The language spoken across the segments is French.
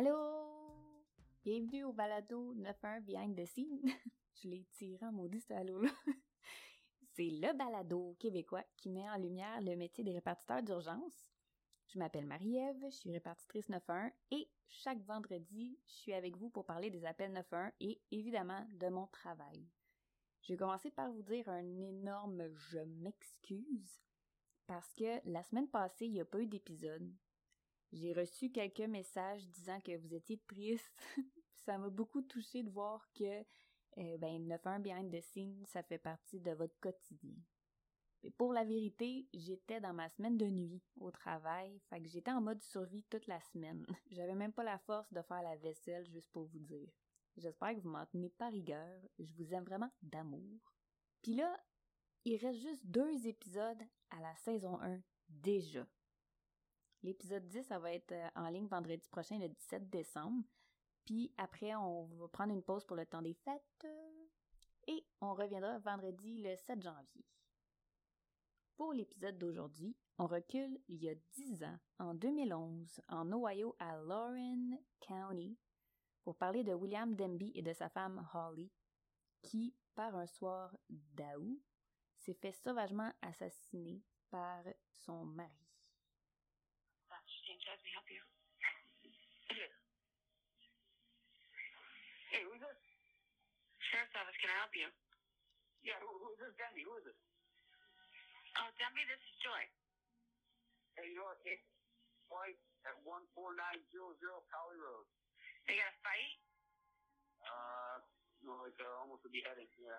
Allô? Bienvenue au balado 91 Behind the Scene. Je l'ai tiré en maudit ce allô-là. C'est le balado québécois qui met en lumière le métier des répartiteurs d'urgence. Je m'appelle Marie-Ève, je suis répartitrice 91 et chaque vendredi, je suis avec vous pour parler des appels 91 et évidemment de mon travail. Je vais commencer par vous dire un énorme je m'excuse parce que la semaine passée, il n'y a pas eu d'épisode. J'ai reçu quelques messages disant que vous étiez triste. ça m'a beaucoup touché de voir que euh, ben, 91 Behind the Scene, ça fait partie de votre quotidien. Et pour la vérité, j'étais dans ma semaine de nuit au travail, fait que j'étais en mode survie toute la semaine. J'avais même pas la force de faire la vaisselle juste pour vous dire. J'espère que vous m'en tenez pas rigueur. Je vous aime vraiment d'amour. Puis là, il reste juste deux épisodes à la saison 1 déjà. L'épisode 10, ça va être euh, en ligne vendredi prochain, le 17 décembre. Puis après, on va prendre une pause pour le temps des fêtes. Et on reviendra vendredi le 7 janvier. Pour l'épisode d'aujourd'hui, on recule il y a 10 ans, en 2011, en Ohio, à Lauren County, pour parler de William Denby et de sa femme Holly, qui, par un soir d'août, s'est fait sauvagement assassiner par son mari. Sheriff's office, can I help you? Yeah, who, who's this Denby? Who is it? Oh, Denby, this is Joy. Hey, you're it's White at 14900 Collie Road. They got a fight? Uh, no, like uh, almost a beheading, yeah.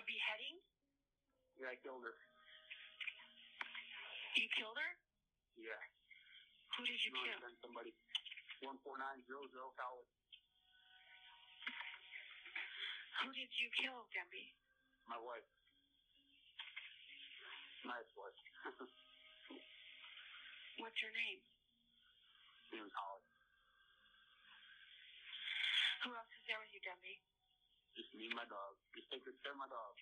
A beheading? Yeah, I killed her. You killed her? Yeah. Who did you No, kill? somebody. 14900 College. Who did you kill, Denby? My wife. Nice wife. What's her name? Name's Holly. Who else is there with you, Denby? Just me and my dog. Just take good care of my dog.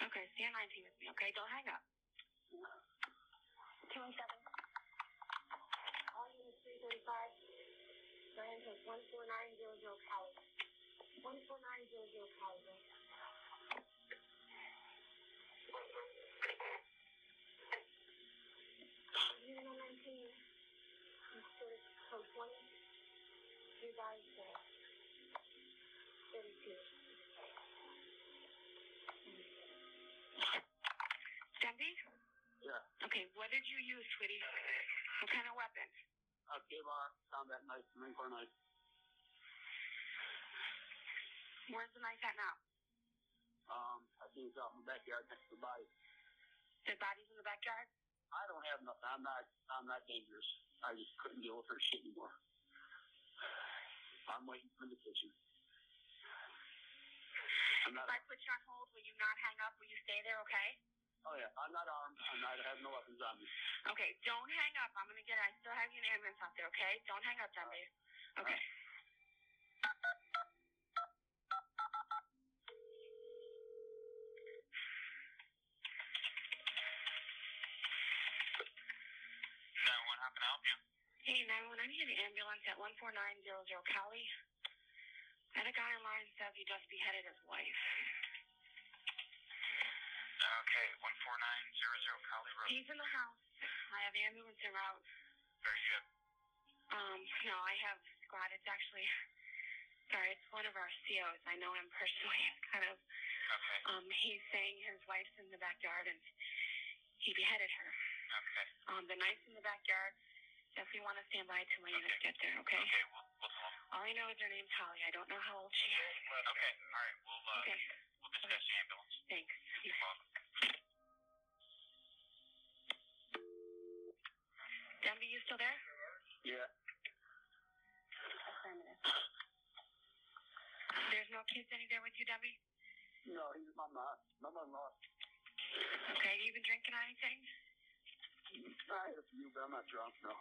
Okay, stay on 19 with me, okay? Don't hang up. 27. All units 335. Brand has 14900 Cali. 14900 Cali. Unit 19. Mr. Code 20. You guys, uh, 32. Denby? Yeah. Okay, what did you use, sweetie? What kind of weapon? Uh, K-bar, combat knife, Marine Corps knife. Where's the knife at now? Um, I think it's out in the backyard next to the body. The body's in the backyard? I don't have nothing. I'm not, I'm not dangerous. I just couldn't deal with her shit anymore. I'm waiting for the kitchen. I'm If I put you on hold, will you not hang up? Will you stay there, okay? Oh yeah, I'm not armed. I'm not, I have no weapons on me. Okay, don't hang up. I'm gonna get. I still have an ambulance out there. Okay, don't hang up, dumbass. Okay. Right. Hey, 911, I need an ambulance at 14900 Cali. I had a guy in line says he just beheaded his wife. Okay, 14900 Cali Road. He's in the house. I have ambulance en route. Very good. Um, no, I have squad. It's actually, sorry, it's one of our COs. I know him personally. It's kind of, Okay, um, he's saying his wife's in the backyard and he beheaded her. okay. Um, the knife's in the backyard. Definitely want to stand by till my units get there, okay? Okay, we'll, we'll. All I know is her name's Holly. I don't know how old she is. Okay, alright, we'll, uh, Okay, we'll dispatch ambulance. thanks. Denby, you still there? Yeah. There's no kids any there with you, Debbie? No, he's my mom. My mother-in-law. Okay, you been drinking or anything? I had a few, but I'm not drunk, no.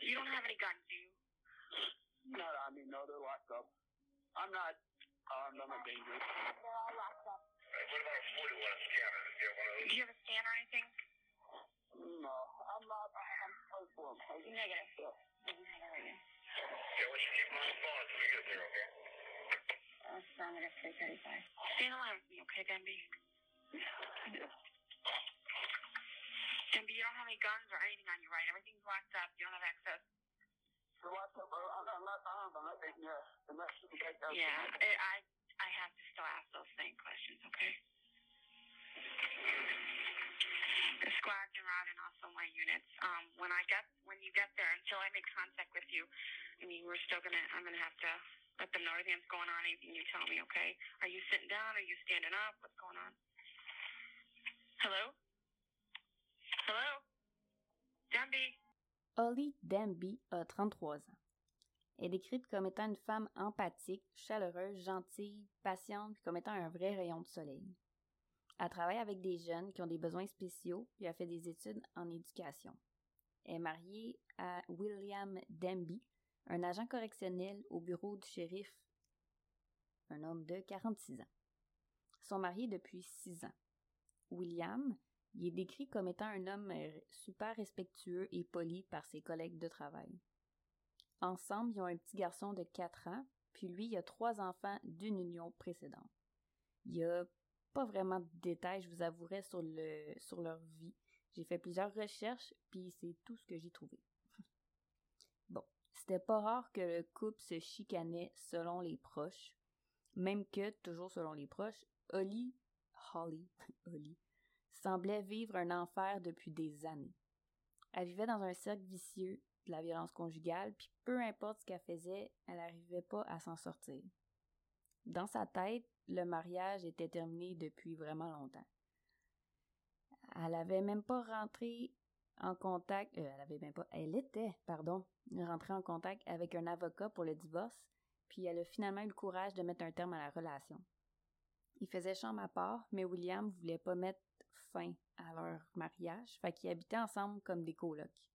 You don't have any guns, do you? No, I mean, no, they're locked up. I'm not armed. I'm not dangerous. They're all locked up. What about a 41 scanner? Do you have one of Do you have a scan or anything? No, I'm not. I'm close. Negative. Yeah. Negative. Yeah, why don't you keep on the phone until we get there, okay? Affirmative, 335. Stay in the line with me, okay, Denby? Denby, you don't have any guns or anything on you, right? Everything's locked up. You don't have access. So what's up? bro? I'm, I'm not armed. I'm not taking yeah. I'm not shooting back down. Yeah, I, I I have to still ask those same questions, okay? The squads are out and also my units. Um, when I get when you get there, until I make contact with you, I mean, we're still gonna. I'm gonna have to let them know everything's going on. Anything you tell me, okay? Are you sitting down? Are you standing up? What's going on? Hello. Hello. Denby. Holly Danby a 33 ans. Est décrite comme étant une femme empathique, chaleureuse, gentille, patiente, puis comme étant un vrai rayon de soleil. Elle travaille avec des jeunes qui ont des besoins spéciaux, puis a fait des études en éducation. Elle est mariée à William Danby, un agent correctionnel au bureau du shérif, un homme de 46 ans. Ils sont mariés depuis 6 ans. William, il est décrit comme étant un homme super respectueux et poli par ses collègues de travail. Ensemble, ils ont un petit garçon de 4 ans, puis lui, il a trois enfants d'une union précédente. Il n'y a pas vraiment de détails, je vous avouerai, sur, le, sur leur vie. J'ai fait plusieurs recherches, puis c'est tout ce que j'ai trouvé. bon, c'était pas rare que le couple se chicanait selon les proches, même que, toujours selon les proches, Holly, Holly, Holly, semblait vivre un enfer depuis des années. Elle vivait dans un cercle vicieux de la violence conjugale, puis peu importe ce qu'elle faisait, elle n'arrivait pas à s'en sortir. Dans sa tête, le mariage était terminé depuis vraiment longtemps. Elle avait même pas rentré en contact, euh, elle avait même pas, elle était, pardon, rentrée en contact avec un avocat pour le divorce, puis elle a finalement eu le courage de mettre un terme à la relation. Ils faisaient chambre à part, mais William voulait pas mettre fin à leur mariage, fait qu'ils habitaient ensemble comme des colocs.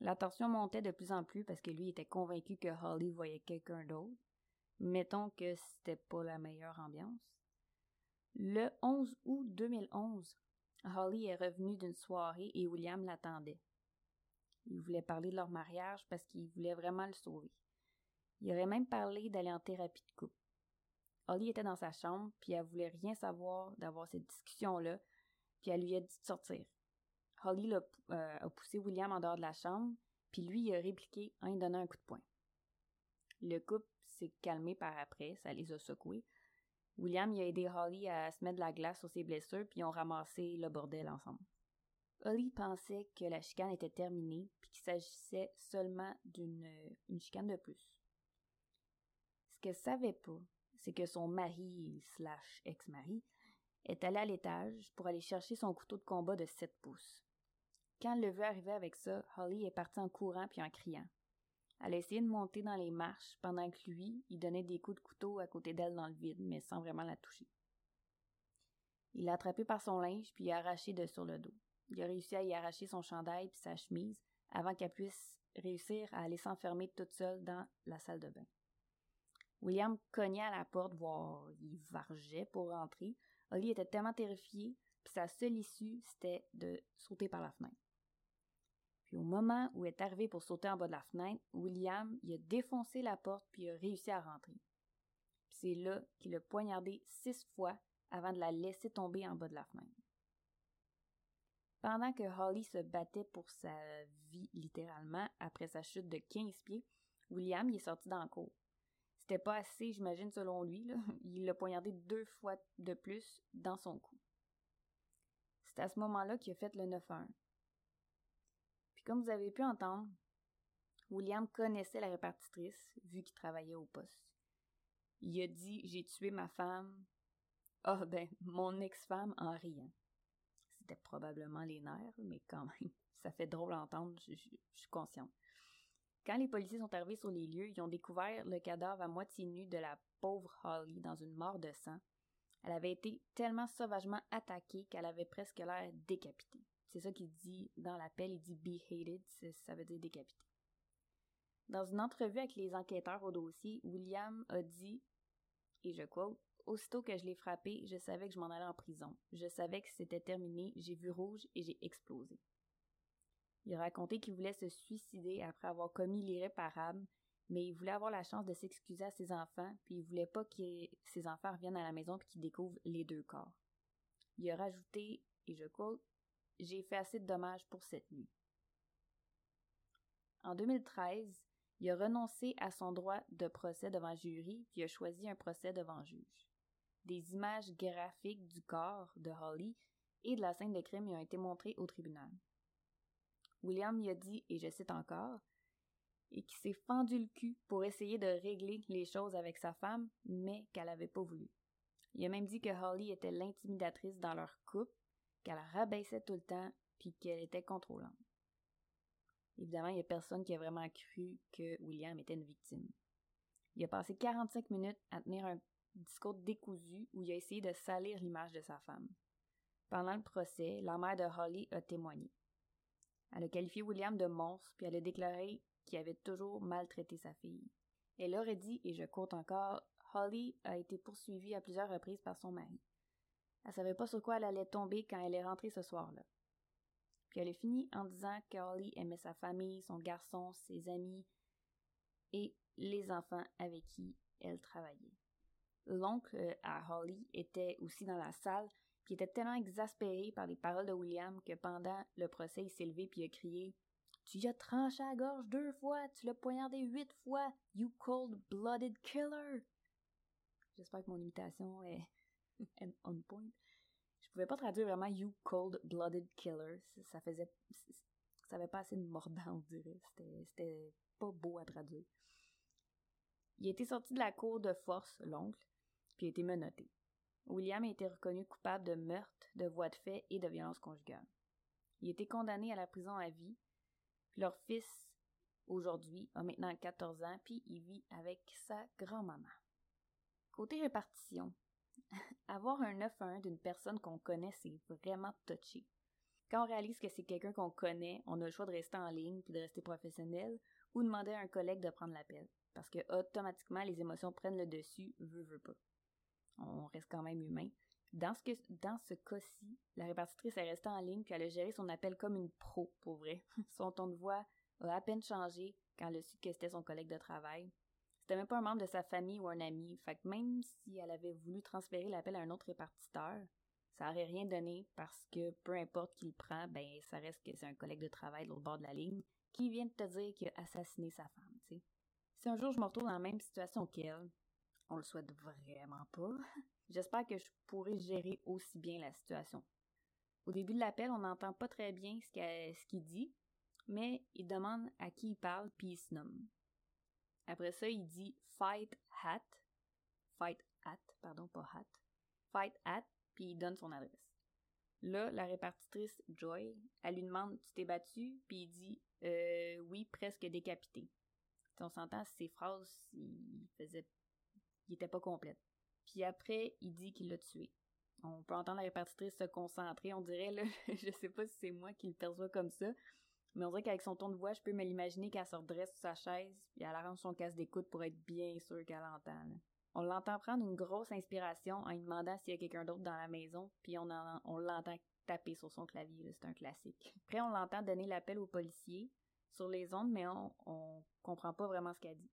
La tension montait de plus en plus parce que lui était convaincu que Holly voyait quelqu'un d'autre. Mettons que c'était pas la meilleure ambiance. Le 11 août 2011, Holly est revenue d'une soirée et William l'attendait. Il voulait parler de leur mariage parce qu'il voulait vraiment le sauver. Il aurait même parlé d'aller en thérapie de couple. Holly était dans sa chambre, puis elle voulait rien savoir d'avoir cette discussion-là, puis elle lui a dit de sortir. Holly euh, a poussé William en dehors de la chambre, puis lui a répliqué en lui donnant un coup de poing. Le couple s'est calmé par après, ça les a secoués. William a aidé Holly à se mettre de la glace sur ses blessures, puis ils ont ramassé le bordel ensemble. Holly pensait que la chicane était terminée, puis qu'il s'agissait seulement d'une une chicane de plus. Ce qu'elle savait pas, c'est que son mari slash ex-mari est allé à l'étage pour aller chercher son couteau de combat de 7 pouces. Quand le vu arriver avec ça, Holly est partie en courant puis en criant. Elle a essayé de monter dans les marches pendant que lui, il donnait des coups de couteau à côté d'elle dans le vide, mais sans vraiment la toucher. Il l'a attrapée par son linge puis a arraché de sur le dos. Il a réussi à y arracher son chandail puis sa chemise avant qu'elle puisse réussir à aller s'enfermer toute seule dans la salle de bain. William cognait à la porte, voire il vargeait pour rentrer. Holly était tellement terrifiée, puis sa seule issue, c'était de sauter par la fenêtre. Puis au moment où il est arrivé pour sauter en bas de la fenêtre, William, il a défoncé la porte puis a réussi à rentrer. C'est là qu'il a poignardé six fois avant de la laisser tomber en bas de la fenêtre. Pendant que Holly se battait pour sa vie littéralement après sa chute de 15 pieds, William il est sorti dans cour. C'était pas assez, j'imagine, selon lui. Il l'a poignardé deux fois de plus dans son cou. C'est à ce moment-là qu'il a fait le 9-1. Comme vous avez pu entendre, William connaissait la répartitrice, vu qu'il travaillait au poste. Il a dit J'ai tué ma femme. Ah ben, mon ex-femme en riant. C'était probablement les nerfs, mais quand même, ça fait drôle à entendre, je, je suis consciente. Quand les policiers sont arrivés sur les lieux, ils ont découvert le cadavre à moitié nu de la pauvre Holly dans une mort de sang. Elle avait été tellement sauvagement attaquée qu'elle avait presque l'air décapitée. C'est ça qu'il dit dans l'appel, il dit beheaded, ça veut dire décapité. Dans une entrevue avec les enquêteurs au dossier, William a dit, et je quote, Aussitôt que je l'ai frappé, je savais que je m'en allais en prison. Je savais que c'était terminé, j'ai vu rouge et j'ai explosé. Il a raconté qu'il voulait se suicider après avoir commis l'irréparable, mais il voulait avoir la chance de s'excuser à ses enfants, puis il voulait pas que ses enfants reviennent à la maison et qu'ils découvrent les deux corps. Il a rajouté, et je quote, J'ai fait assez de dommages pour cette nuit. En 2013, il a renoncé à son droit de procès devant jury, puis a choisi un procès devant juge. Des images graphiques du corps de Holly et de la scène de crime lui ont été montrées au tribunal. William y a dit, et je cite encore, et qui s'est fendu le cul pour essayer de régler les choses avec sa femme, mais qu'elle n'avait pas voulu. Il a même dit que Holly était l'intimidatrice dans leur couple, qu'elle rabaissait tout le temps, puis qu'elle était contrôlante. Évidemment, il n'y a personne qui a vraiment cru que William était une victime. Il a passé 45 minutes à tenir un discours décousu où il a essayé de salir l'image de sa femme. Pendant le procès, la mère de Holly a témoigné. Elle a qualifié William de monstre, puis elle a déclaré qu'il avait toujours maltraité sa fille. Elle aurait dit, et je quote encore, Holly a été poursuivie à plusieurs reprises par son mari. Elle savait pas sur quoi elle allait tomber quand elle est rentrée ce soir-là. Puis elle a fini en disant que Holly aimait sa famille, son garçon, ses amis et les enfants avec qui elle travaillait. L'oncle à Holly était aussi dans la salle, qui était tellement exaspéré par les paroles de William que pendant le procès, il s'est levé puis a crié Tu as tranché la gorge deux fois, tu l'as poignardé huit fois, you cold-blooded killer! J'espère que mon imitation est on point. Je pouvais pas traduire vraiment you cold-blooded killer. Ça faisait. Ça avait pas assez de mordant, on dirait. C'était pas beau à traduire. Il a été sorti de la cour de force, l'oncle, puis a été menotté. William a été reconnu coupable de meurtre, de voie de fait et de violence conjugale. Il a été condamné à la prison à vie. Puis leur fils, aujourd'hui, a maintenant 14 ans, puis il vit avec sa grand-maman. Côté répartition, avoir un 9 à 1 d'une personne qu'on connaît, c'est vraiment touché. Quand on réalise que c'est quelqu'un qu'on connaît, on a le choix de rester en ligne puis de rester professionnel ou demander à un collègue de prendre l'appel. Parce que automatiquement, les émotions prennent le dessus, veut, veut pas on reste quand même humain. Dans ce, dans ce cas-ci, la répartitrice est restée en ligne puis elle a géré son appel comme une pro, pour vrai. son ton de voix a à peine changé quand elle a su que c'était son collègue de travail. C'était même pas un membre de sa famille ou un ami, fait que même si elle avait voulu transférer l'appel à un autre répartiteur, ça aurait rien donné parce que peu importe qui le prend, ben ça reste que c'est un collègue de travail de l'autre bord de la ligne qui vient de te dire qu'il a assassiné sa femme, tu. Si un jour je me retrouve dans la même situation qu'elle, on le souhaite vraiment pas. J'espère que je pourrai gérer aussi bien la situation. Au début de l'appel, on n'entend pas très bien ce qu'il dit, mais il demande à qui il parle puis il se nomme. Après ça, il dit fight hat, fight hat, pardon, pas hat, fight hat, puis il donne son adresse. Là, la répartitrice Joy, elle lui demande Tu t'es battu? Puis il dit euh, Oui, presque décapité. on s'entend, ces phrases, il faisait il était pas complète. Puis après, il dit qu'il l'a tué. On peut entendre la répartitrice se concentrer, on dirait, là, je sais pas si c'est moi qui le perçois comme ça, mais on dirait qu'avec son ton de voix, je peux me l'imaginer qu'elle se redresse sur sa chaise, puis elle arrange son casque d'écoute pour être bien sûre qu'elle entend. On l'entend prendre une grosse inspiration en lui demandant s'il y a quelqu'un d'autre dans la maison, puis on, en- on l'entend taper sur son clavier, c'est un classique. Après, on l'entend donner l'appel aux policiers sur les ondes, mais on, on comprend pas vraiment ce qu'elle dit.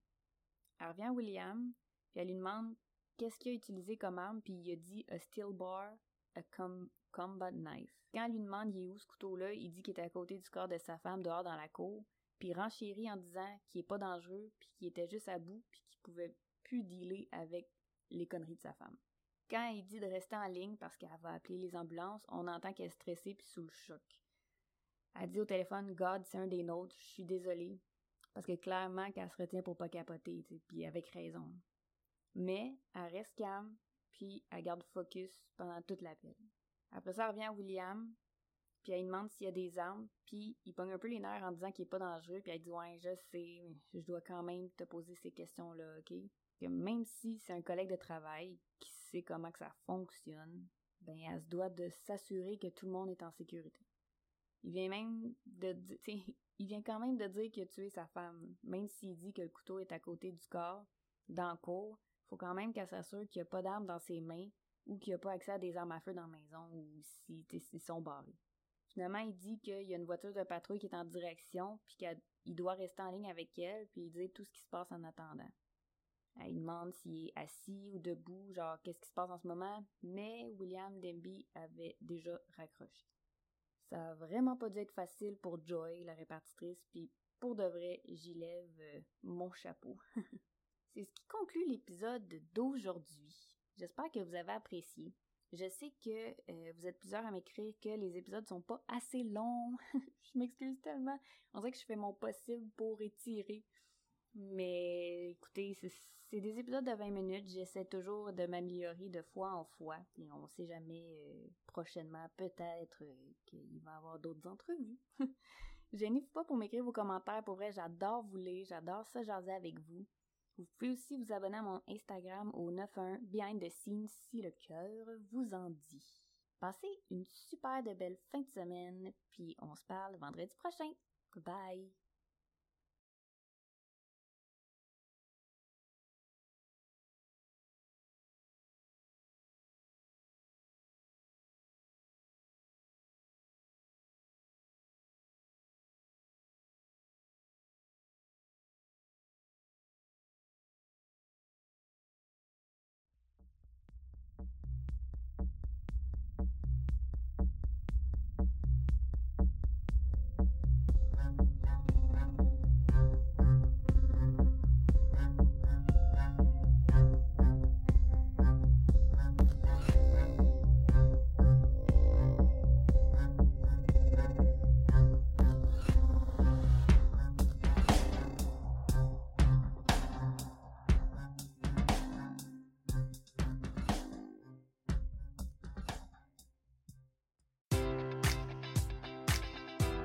Elle revient à William, puis elle lui demande qu'est-ce qu'il a utilisé comme arme, puis il a dit a steel bar, a com- combat knife. Quand elle lui demande il est où ce couteau-là, il dit qu'il est à côté du corps de sa femme dehors dans la cour, puis renchérit en disant qu'il est pas dangereux, puis qu'il était juste à bout, puis qu'il pouvait plus dealer avec les conneries de sa femme. Quand il dit de rester en ligne parce qu'elle va appeler les ambulances, on entend qu'elle est stressée puis sous le choc. Elle dit au téléphone God, c'est un des nôtres, je suis désolée. Parce que clairement qu'elle se retient pour pas capoter, puis avec raison. Mais elle reste calme, puis elle garde focus pendant toute l'appel. Après ça, elle revient à William, puis elle demande s'il y a des armes, puis il pogne un peu les nerfs en disant qu'il est pas dangereux, puis elle dit Ouais, je sais, mais je dois quand même te poser ces questions-là, ok? Même si c'est un collègue de travail qui sait comment que ça fonctionne, ben elle se doit de s'assurer que tout le monde est en sécurité. Il vient même de di- tu sais, il vient quand même de dire qu'il a tué sa femme, même s'il dit que le couteau est à côté du corps, dans le cours, faut quand même qu'elle s'assure qu'il n'y a pas d'armes dans ses mains ou qu'il n'y a pas accès à des armes à feu dans la maison ou s'ils sont barrés. Finalement, il dit qu'il y a une voiture de patrouille qui est en direction, puis qu'il doit rester en ligne avec elle, puis il dit tout ce qui se passe en attendant. Elle demande s'il est assis ou debout, genre qu'est-ce qui se passe en ce moment, mais William Denby avait déjà raccroché. Ça a vraiment pas dû être facile pour Joy, la répartitrice, puis pour de vrai, j'y lève euh, mon chapeau. C'est ce qui conclut l'épisode d'aujourd'hui. J'espère que vous avez apprécié. Je sais que euh, vous êtes plusieurs à m'écrire que les épisodes sont pas assez longs. je m'excuse tellement. On dirait que je fais mon possible pour étirer. Mais écoutez, c'est des épisodes de 20 minutes. J'essaie toujours de m'améliorer de fois en fois. Et on sait jamais euh, prochainement, peut-être euh, qu'il va y avoir d'autres entrevues. Gênez-vous pas pour m'écrire vos commentaires. Pour vrai, j'adore vous lire. J'adore ça jaser avec vous. Vous pouvez aussi vous abonner à mon Instagram au 91 Behind the Scenes si le cœur vous en dit. Passez une super de belle fin de semaine, puis on se parle vendredi prochain. Bye!